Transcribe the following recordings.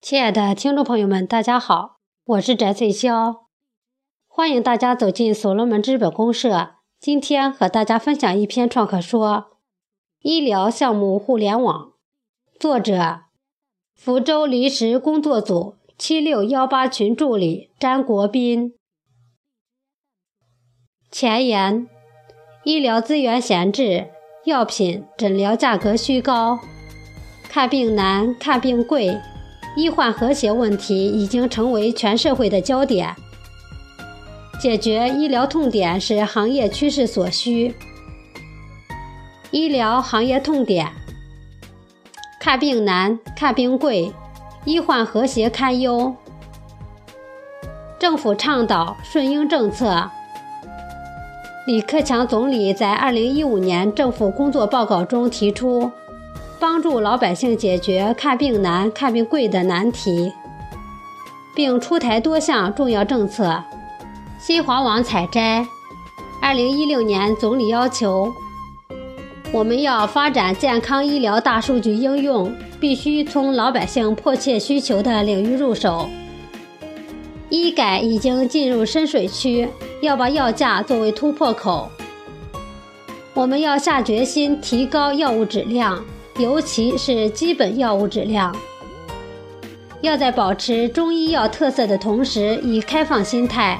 亲爱的听众朋友们，大家好，我是翟翠霄，欢迎大家走进所罗门资本公社。今天和大家分享一篇创客说《医疗项目互联网》，作者：福州临时工作组七六幺八群助理詹国斌。前言：医疗资源闲置，药品、诊疗价格虚高，看病难，看病贵。医患和谐问题已经成为全社会的焦点，解决医疗痛点是行业趋势所需。医疗行业痛点：看病难、看病贵，医患和谐堪忧。政府倡导顺应政策。李克强总理在2015年政府工作报告中提出。帮助老百姓解决看病难、看病贵的难题，并出台多项重要政策。新华网采摘：二零一六年，总理要求我们要发展健康医疗大数据应用，必须从老百姓迫切需求的领域入手。医改已经进入深水区，要把药价作为突破口。我们要下决心提高药物质量。尤其是基本药物质量，要在保持中医药特色的同时，以开放心态，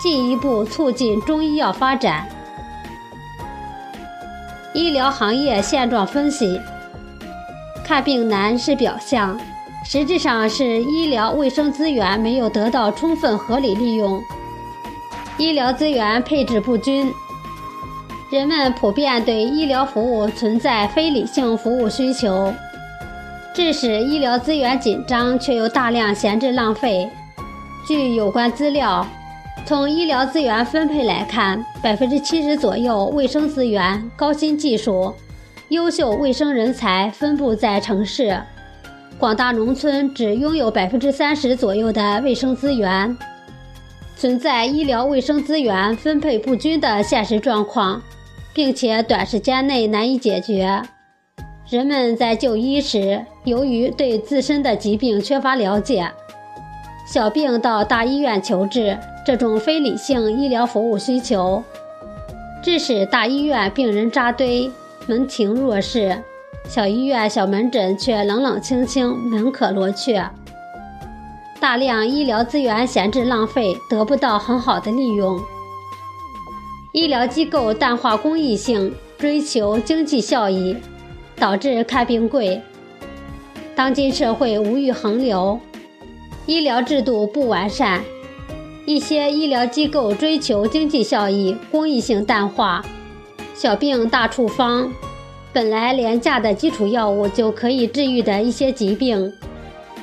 进一步促进中医药发展。医疗行业现状分析：看病难是表象，实质上是医疗卫生资源没有得到充分合理利用，医疗资源配置不均。人们普遍对医疗服务存在非理性服务需求，致使医疗资源紧张，却又大量闲置浪费。据有关资料，从医疗资源分配来看，百分之七十左右卫生资源、高新技术、优秀卫生人才分布在城市，广大农村只拥有百分之三十左右的卫生资源，存在医疗卫生资源分配不均的现实状况。并且短时间内难以解决。人们在就医时，由于对自身的疾病缺乏了解，小病到大医院求治，这种非理性医疗服务需求，致使大医院病人扎堆，门庭若市；小医院小门诊却冷冷清清，门可罗雀。大量医疗资源闲置浪费，得不到很好的利用。医疗机构淡化公益性，追求经济效益，导致看病贵。当今社会物欲横流，医疗制度不完善，一些医疗机构追求经济效益，公益性淡化，小病大处方，本来廉价的基础药物就可以治愈的一些疾病，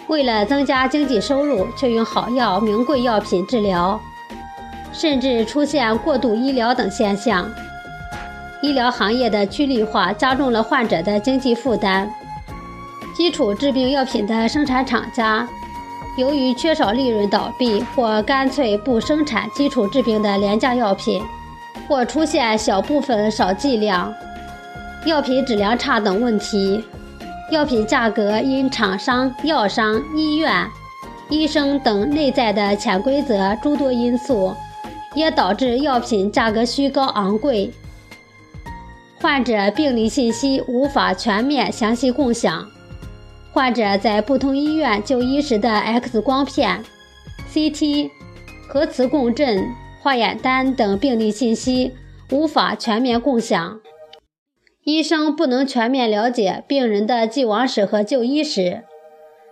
为了增加经济收入，却用好药、名贵药品治疗。甚至出现过度医疗等现象，医疗行业的趋利化加重了患者的经济负担。基础治病药品的生产厂家，由于缺少利润倒闭，或干脆不生产基础治病的廉价药品，或出现小部分少剂量、药品质量差等问题。药品价格因厂商、药商、医院、医生等内在的潜规则诸多因素。也导致药品价格虚高昂贵，患者病历信息无法全面详细共享，患者在不同医院就医时的 X 光片、CT、核磁共振、化验单等病历信息无法全面共享，医生不能全面了解病人的既往史和就医史，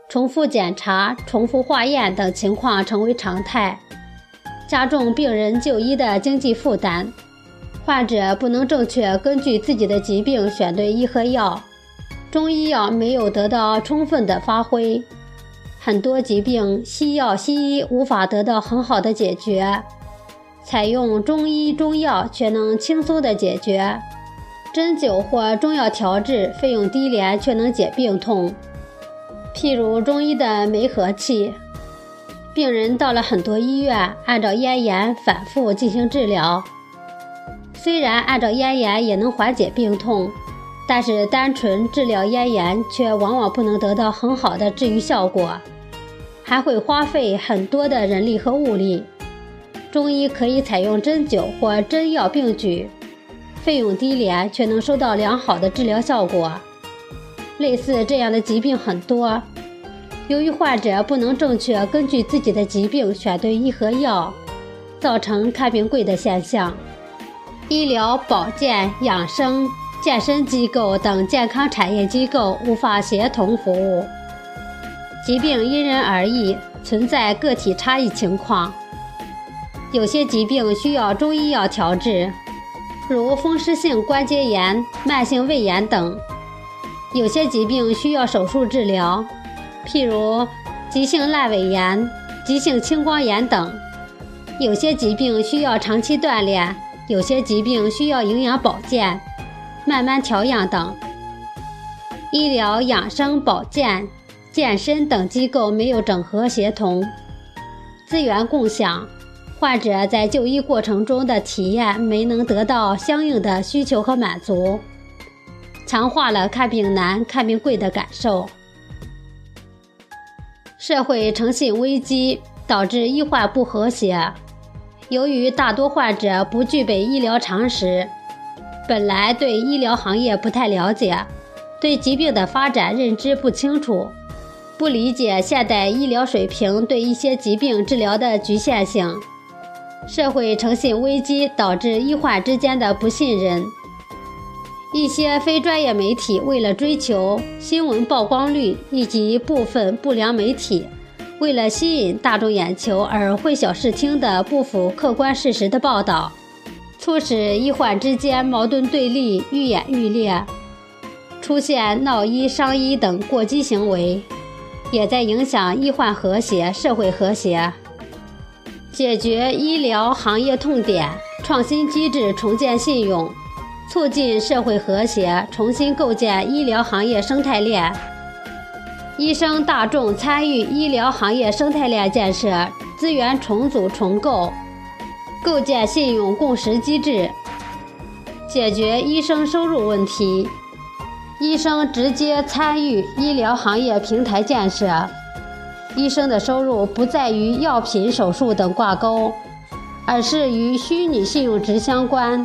重复检查、重复化验等情况成为常态。加重病人就医的经济负担，患者不能正确根据自己的疾病选对医和药，中医药没有得到充分的发挥，很多疾病西药西医无法得到很好的解决，采用中医中药却能轻松的解决，针灸或中药调治费用低廉却能解病痛，譬如中医的梅核气。病人到了很多医院，按照咽炎反复进行治疗。虽然按照咽炎也能缓解病痛，但是单纯治疗咽炎却往往不能得到很好的治愈效果。还会花费很多的人力和物力。中医可以采用针灸或针药并举，费用低廉，却能收到良好的治疗效果。类似这样的疾病很多，由于患者不能正确根据自己的疾病选对医和药，造成看病贵的现象。医疗保健、养生、健身机构等健康产业机构无法协同服务。疾病因人而异，存在个体差异情况。有些疾病需要中医药调治，如风湿性关节炎、慢性胃炎等；有些疾病需要手术治疗，譬如急性阑尾炎、急性青光眼等；有些疾病需要长期锻炼。有些疾病需要营养保健、慢慢调养等。医疗养生保健、健身等机构没有整合协同，资源共享，患者在就医过程中的体验没能得到相应的需求和满足，强化了看病难、看病贵的感受。社会诚信危机导致医患不和谐。由于大多患者不具备医疗常识，本来对医疗行业不太了解，对疾病的发展认知不清楚，不理解现代医疗水平对一些疾病治疗的局限性，社会诚信危机导致医患之间的不信任。一些非专业媒体为了追求新闻曝光率，以及部分不良媒体。为了吸引大众眼球而混淆视听的不符客观事实的报道，促使医患之间矛盾对立愈演愈烈，出现闹医伤医等过激行为，也在影响医患和谐、社会和谐。解决医疗行业痛点，创新机制，重建信用，促进社会和谐，重新构建医疗行业生态链。医生大众参与医疗行业生态链建设，资源重组重构，构建信用共识机制，解决医生收入问题。医生直接参与医疗行业平台建设，医生的收入不再与药品、手术等挂钩，而是与虚拟信用值相关。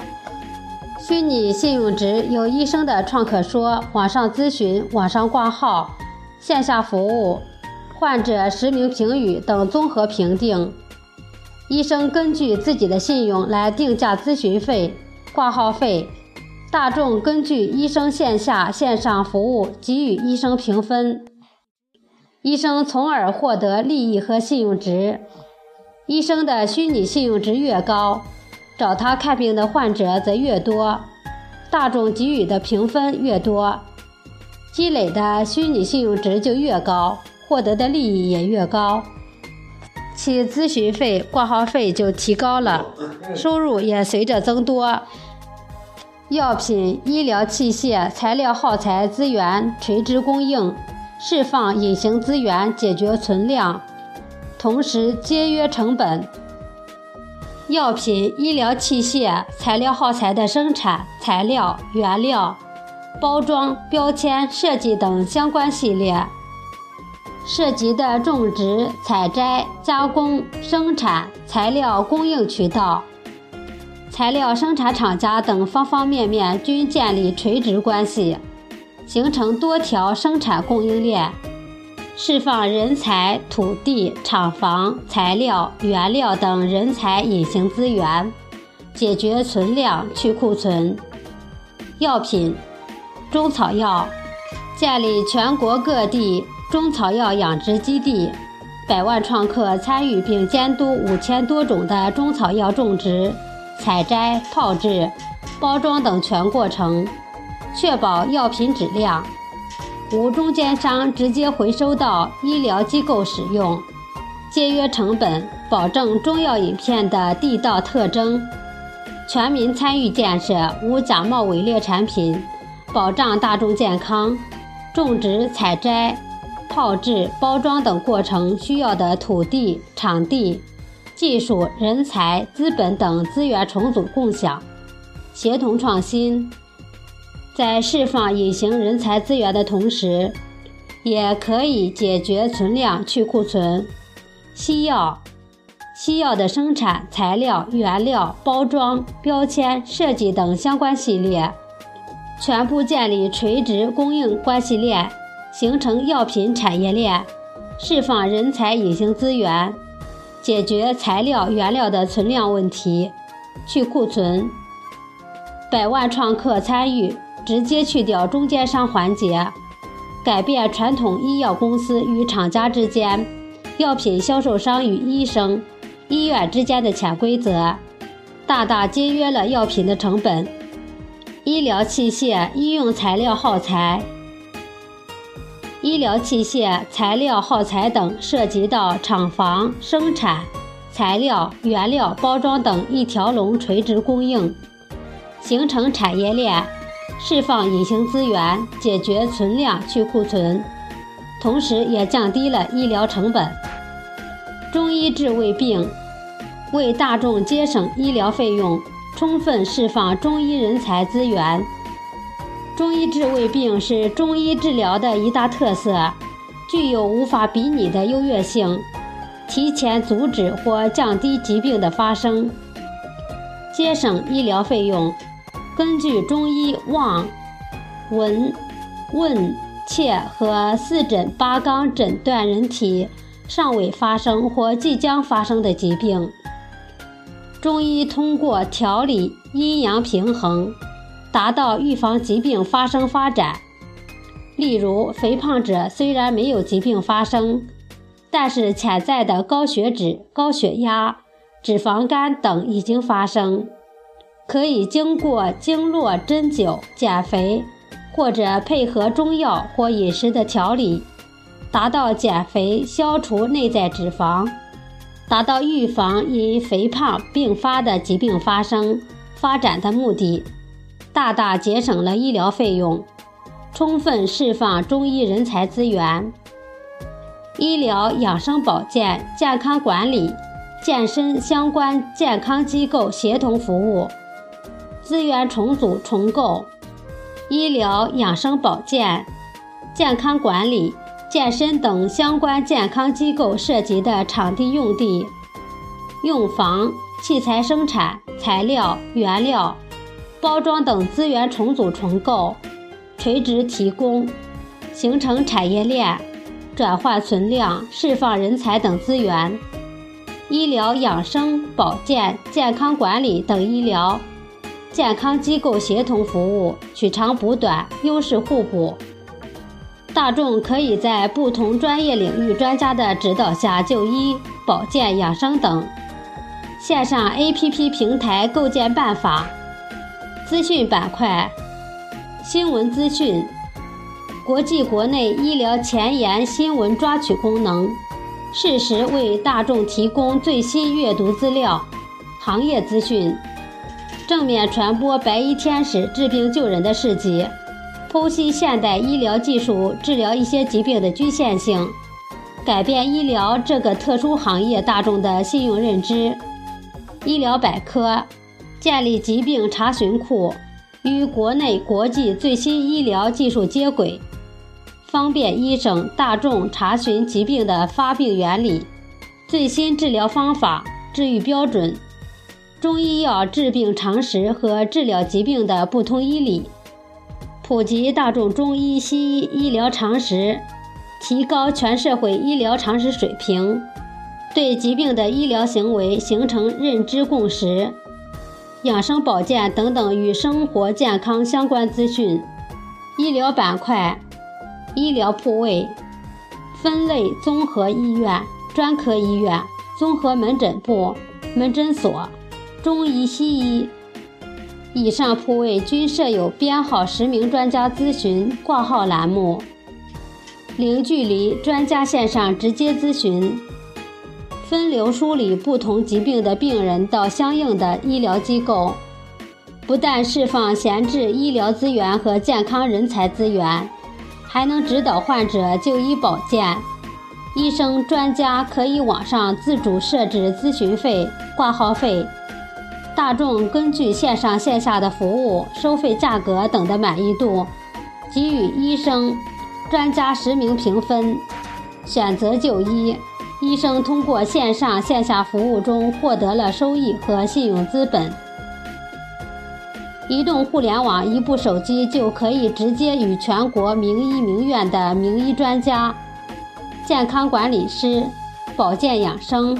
虚拟信用值由医生的创可说、网上咨询、网上挂号。线下服务、患者实名评语等综合评定，医生根据自己的信用来定价咨询费、挂号费，大众根据医生线下、线上服务给予医生评分，医生从而获得利益和信用值。医生的虚拟信用值越高，找他看病的患者则越多，大众给予的评分越多。积累的虚拟信用值就越高，获得的利益也越高，其咨询费、挂号费就提高了，收入也随着增多。药品、医疗器械、材料耗材资源垂直供应，释放隐形资源，解决存量，同时节约成本。药品、医疗器械、材料耗材的生产、材料、原料。包装、标签设计等相关系列，涉及的种植、采摘、加工、生产、材料供应渠道、材料生产厂家等方方面面均建立垂直关系，形成多条生产供应链，释放人才、土地、厂房、材料、原料等人才隐形资源，解决存量、去库存。药品。中草药建立全国各地中草药养殖基地，百万创客参与并监督五千多种的中草药种植、采摘、炮制、包装等全过程，确保药品质量，无中间商直接回收到医疗机构使用，节约成本，保证中药饮片的地道特征，全民参与建设，无假冒伪劣产品。保障大众健康，种植、采摘、炮制、包装等过程需要的土地、场地、技术、人才、资本等资源重组共享，协同创新。在释放隐形人才资源的同时，也可以解决存量去库存。西药，西药的生产、材料、原料、包装、标签、设计等相关系列，全部建立垂直供应关系链，形成药品产业链，释放人才隐形资源，解决材料、原料的存量问题，去库存。百万创客参与，直接去掉中间商环节，改变传统医药公司与厂家之间、药品销售商与医生、医院之间的潜规则，大大节约了药品的成本。医疗器械、医用材料耗材、医疗器械材料耗材等，涉及到厂房、生产、材料、原料、包装等一条龙垂直供应。形成产业链，释放隐形资源，解决存量去库存，同时也降低了医疗成本。中医治胃病，为大众节省医疗费用，充分释放中医人才资源。中医治胃病是中医治疗的一大特色，具有无法比拟的优越性，提前阻止或降低疾病的发生，节省医疗费用。根据中医望、闻、问、切和四诊八纲诊断人体尚未发生或即将发生的疾病。中医通过调理阴阳平衡，达到预防疾病发生发展。例如，肥胖者虽然没有疾病发生，但是潜在的高血脂、高血压、脂肪肝等已经发生。可以经过经络针灸减肥，或者配合中药或饮食的调理，达到减肥、消除内在脂肪，达到预防因肥胖并发的疾病发生发展的目的，大大节省了医疗费用，充分释放中医人才资源。医疗养生保健、健康管理、健身相关健康机构协同服务。资源重组重构，医疗养生保健、健康管理、健身等相关健康机构涉及的场地用地、用房、器材生产、材料、原料、包装等资源重组重构，垂直提供，形成产业链，转化存量，释放人才等资源。医疗养生保健、健康管理等医疗。健康机构协同服务，取长补短，优势互补。大众可以在不同专业领域专家的指导下就医、保健、养生等。线上 APP 平台构建办法。资讯板块：新闻资讯、国际国内医疗前沿新闻抓取功能，适时为大众提供最新阅读资料、行业资讯。正面传播白衣天使治病救人的事迹，剖析现代医疗技术治疗一些疾病的局限性，改变医疗这个特殊行业大众的信用认知。医疗百科建立疾病查询库，与国内国际最新医疗技术接轨，方便医生大众查询疾病的发病原理、最新治疗方法、治愈标准。中医药治病常识和治疗疾病的不同医理，普及大众中医西医医疗常识，提高全社会医疗常识水平，对疾病的医疗行为形成认知共识，养生保健等等与生活健康相关资讯。医疗板块，医疗铺位分类：综合医院、专科医院、综合门诊部、门诊所。中医、西医，以上铺位均设有编号实名专家咨询挂号栏目，零距离专家线上直接咨询，分流梳理不同疾病的病人到相应的医疗机构，不但释放闲置医疗资源和健康人才资源，还能指导患者就医保健。医生专家可以网上自主设置咨询费、挂号费。大众根据线上线下的服务收费价格等的满意度，给予医生专家实名评分，选择就医。医生通过线上线下服务中获得了收益和信用资本。移动互联网，一部手机就可以直接与全国名医名院的名医专家、健康管理师、保健养生、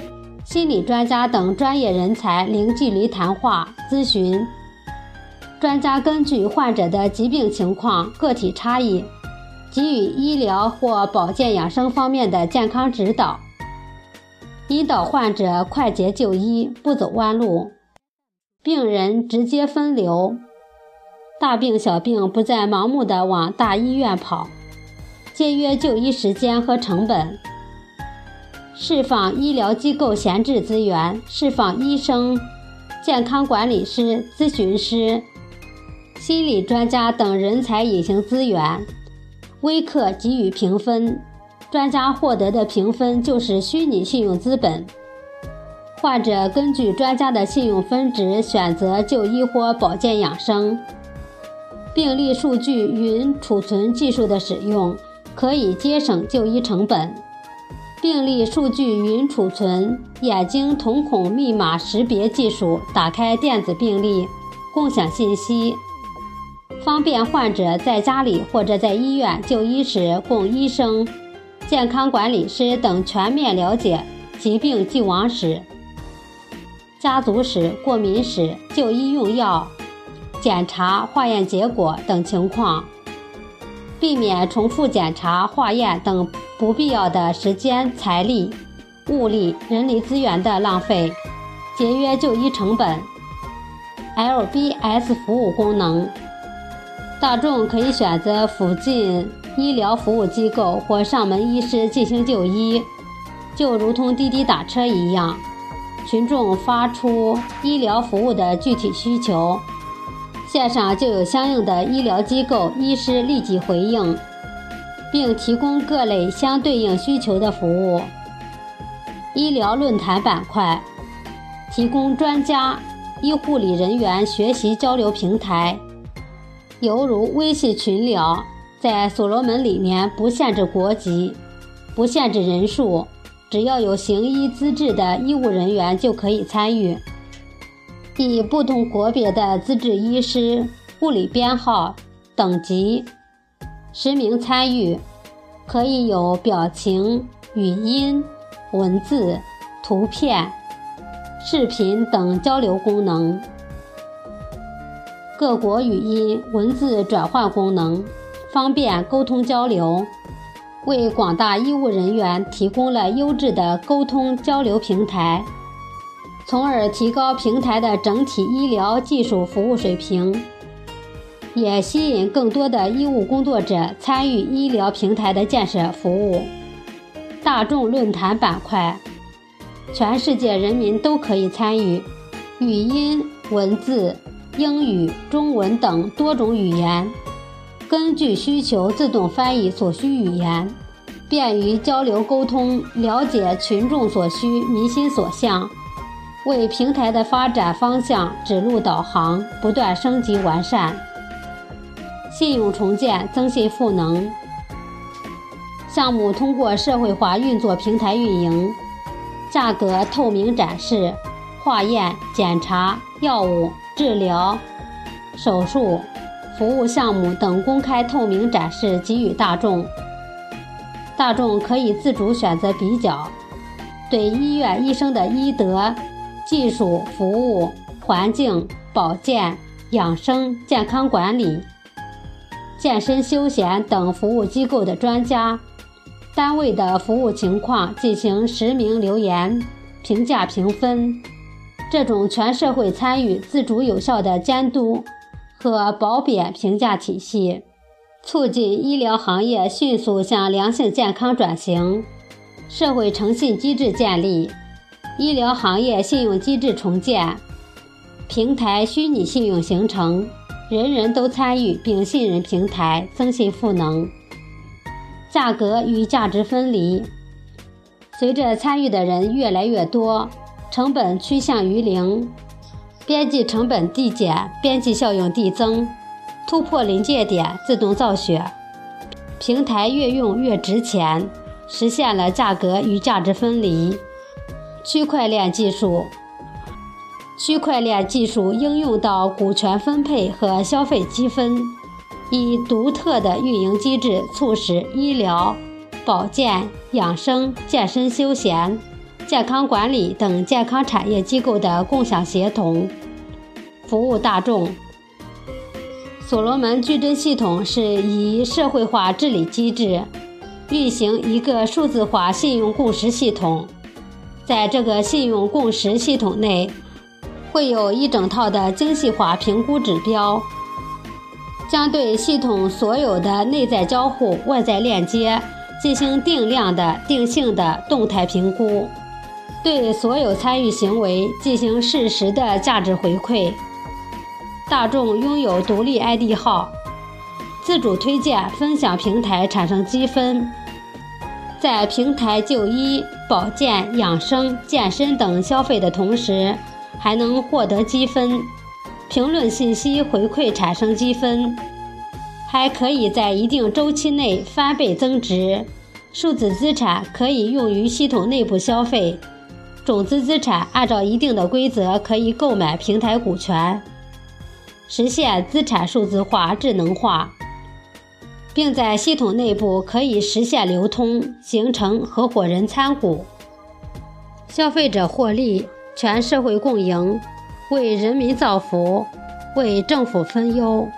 心理专家等专业人才零距离谈话咨询。专家根据患者的疾病情况、个体差异，给予医疗或保健养生方面的健康指导，引导患者快捷就医，不走弯路。病人直接分流，大病小病不再盲目的往大医院跑，节约就医时间和成本，释放医疗机构闲置资源，释放医生、健康管理师、咨询师、心理专家等人才隐形资源。微客给予评分，专家获得的评分就是虚拟信用资本。患者根据专家的信用分值选择就医或保健养生。病例数据云储存技术的使用可以节省就医成本。病历数据云储存眼睛瞳孔密码识别技术，打开电子病历，共享信息，方便患者在家里或者在医院就医时，供医生、健康管理师等全面了解疾病既往史。家族史、过敏史、就医用药、检查、化验结果等情况，避免重复检查、化验等不必要的时间、财力、物力、人力资源的浪费，节约就医成本。LBS 服务功能，大众可以选择附近医疗服务机构或上门医师进行就医，就如同滴滴打车一样。群众发出医疗服务的具体需求，线上就有相应的医疗机构医师立即回应，并提供各类相对应需求的服务。医疗论坛板块提供专家、医护理人员学习交流平台，犹如微信群聊，在所罗门里面不限制国籍，不限制人数。只要有行医资质的医务人员就可以参与，以不同国别的资质医师、护理编号、等级实名参与，可以有表情、语音、文字、图片、视频等交流功能，各国语音、文字转换功能，方便沟通交流。为广大医务人员提供了优质的沟通交流平台，从而提高平台的整体医疗技术服务水平，也吸引更多的医务工作者参与医疗平台的建设服务。大众论坛板块，全世界人民都可以参与，语音、文字、英语、中文等多种语言。根据需求自动翻译所需语言，便于交流沟通，了解群众所需、民心所向，为平台的发展方向指路导航，不断升级完善。信用重建，增信赋能。项目通过社会化运作平台运营，价格透明展示，化验、检查、药物、治疗、手术。服务项目等公开透明展示，给予大众。大众可以自主选择比较，对医院医生的医德、技术、服务、环境、保健、养生、健康管理、健身休闲等服务机构的专家、单位的服务情况进行实名留言、评价评分。这种全社会参与、自主有效的监督。和褒贬评价体系，促进医疗行业迅速向良性健康转型；社会诚信机制建立，医疗行业信用机制重建，平台虚拟信用形成，人人都参与并信任平台，增信赋能。价格与价值分离，随着参与的人越来越多，成本趋向于零。边际成本递减，边际效应递增，突破临界点，自动造血。平台越用越值钱，实现了价格与价值分离。区块链技术，区块链技术应用到股权分配和消费积分，以独特的运营机制促使医疗、保健、养生、健身休闲、健康管理等健康产业机构的共享协同，服务大众。所罗门矩阵系统是以社会化治理机制运行一个数字化信用共识系统。在这个信用共识系统内，会有一整套的精细化评估指标，将对系统所有的内在交互、外在链接进行定量的、定性的动态评估，对所有参与行为进行适时的价值回馈。大众拥有独立 ID 号，自主推荐、分享平台产生积分。在平台就医、保健、养生、健身等消费的同时，还能获得积分；评论信息回馈产生积分，还可以在一定周期内翻倍增值。数字资产可以用于系统内部消费，种子资产按照一定的规则可以购买平台股权，实现资产数字化、智能化。并在系统内部可以实现流通，形成合伙人参股，消费者获利，全社会共赢，为人民造福，为政府分忧。